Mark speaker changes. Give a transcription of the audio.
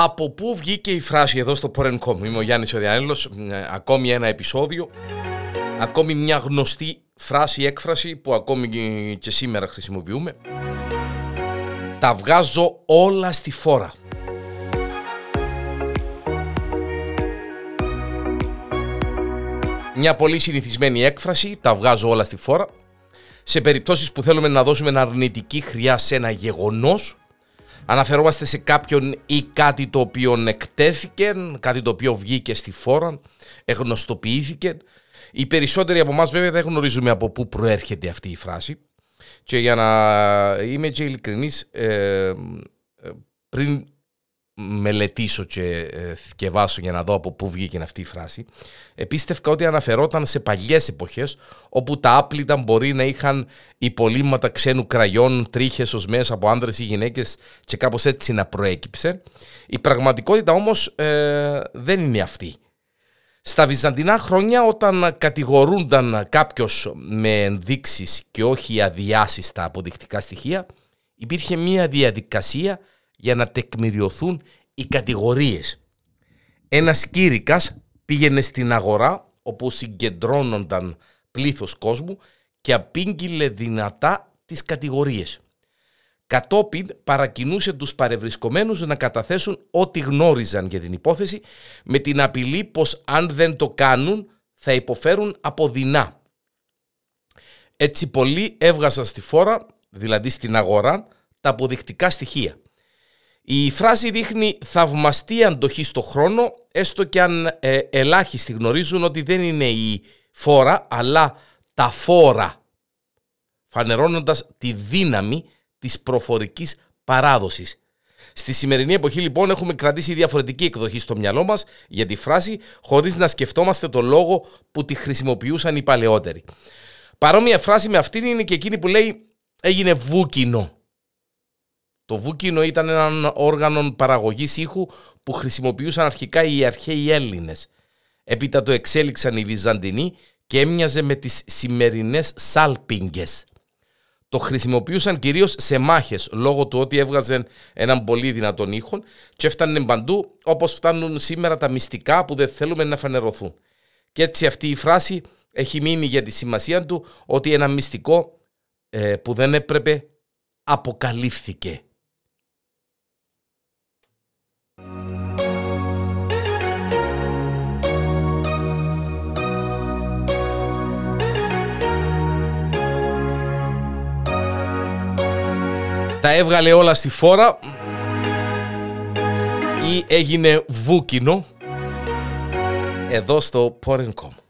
Speaker 1: Από πού βγήκε η φράση εδώ στο Porencom. Είμαι ο Γιάννης Οδιανέλος, ε, ακόμη ένα επεισόδιο, ακόμη μια γνωστή φράση, έκφραση που ακόμη και σήμερα χρησιμοποιούμε. Τα βγάζω όλα στη φόρα. Μια πολύ συνηθισμένη έκφραση, τα βγάζω όλα στη φόρα. Σε περιπτώσεις που θέλουμε να δώσουμε αρνητική χρειά σε ένα γεγονός, Αναφερόμαστε σε κάποιον ή κάτι το οποίο εκτέθηκε, κάτι το οποίο βγήκε στη φόρα, εγνωστοποιήθηκε. Οι περισσότεροι από εμάς βέβαια δεν γνωρίζουμε από πού προέρχεται αυτή η φράση. Και για να είμαι και ειλικρινής, ε, ε πριν μελετήσω και ε, για να δω από πού βγήκε αυτή η φράση, επίστευκα ότι αναφερόταν σε παλιές εποχές όπου τα άπλυτα μπορεί να είχαν υπολείμματα ξένου κραγιών, τρίχες ως μέσα από άνδρες ή γυναίκες και κάπως έτσι να προέκυψε. Η πραγματικότητα όμως ε, δεν είναι αυτή. Στα βυζαντινά χρόνια όταν κατηγορούνταν κάποιος με ενδείξεις και όχι αδιάσυστα αποδεικτικά στοιχεία υπήρχε μια διαδικασία για να τεκμηριωθούν οι κατηγορίες. Ένας κήρυκας πήγαινε στην αγορά όπου συγκεντρώνονταν πλήθος κόσμου και απήγγειλε δυνατά τις κατηγορίες. Κατόπιν παρακινούσε τους παρευρισκομένους να καταθέσουν ό,τι γνώριζαν για την υπόθεση με την απειλή πως αν δεν το κάνουν θα υποφέρουν από δεινά. Έτσι πολλοί έβγαζαν στη φόρα, δηλαδή στην αγορά, τα αποδεικτικά στοιχεία. Η φράση δείχνει θαυμαστή αντοχή στο χρόνο, έστω και αν ε, ελάχιστοι γνωρίζουν ότι δεν είναι η φόρα, αλλά τα φόρα, φανερώνοντας τη δύναμη της προφορικής παράδοσης. Στη σημερινή εποχή λοιπόν έχουμε κρατήσει διαφορετική εκδοχή στο μυαλό μας για τη φράση χωρίς να σκεφτόμαστε το λόγο που τη χρησιμοποιούσαν οι παλαιότεροι. Παρόμοια φράση με αυτήν είναι και εκείνη που λέει έγινε βούκινο. Το βούκινο ήταν ένα όργανο παραγωγής ήχου που χρησιμοποιούσαν αρχικά οι αρχαίοι Έλληνες. Έπειτα το εξέλιξαν οι Βυζαντινοί και έμοιαζε με τις σημερινές σάλπιγγες. Το χρησιμοποιούσαν κυρίως σε μάχες λόγω του ότι έβγαζε έναν πολύ δυνατόν ήχο και έφτανε παντού όπως φτάνουν σήμερα τα μυστικά που δεν θέλουμε να φανερωθούν. Και έτσι αυτή η φράση έχει μείνει για τη σημασία του ότι ένα μυστικό ε, που δεν έπρεπε αποκαλύφθηκε. Τα έβγαλε όλα στη φόρα ή έγινε βούκινο εδώ στο Porencom.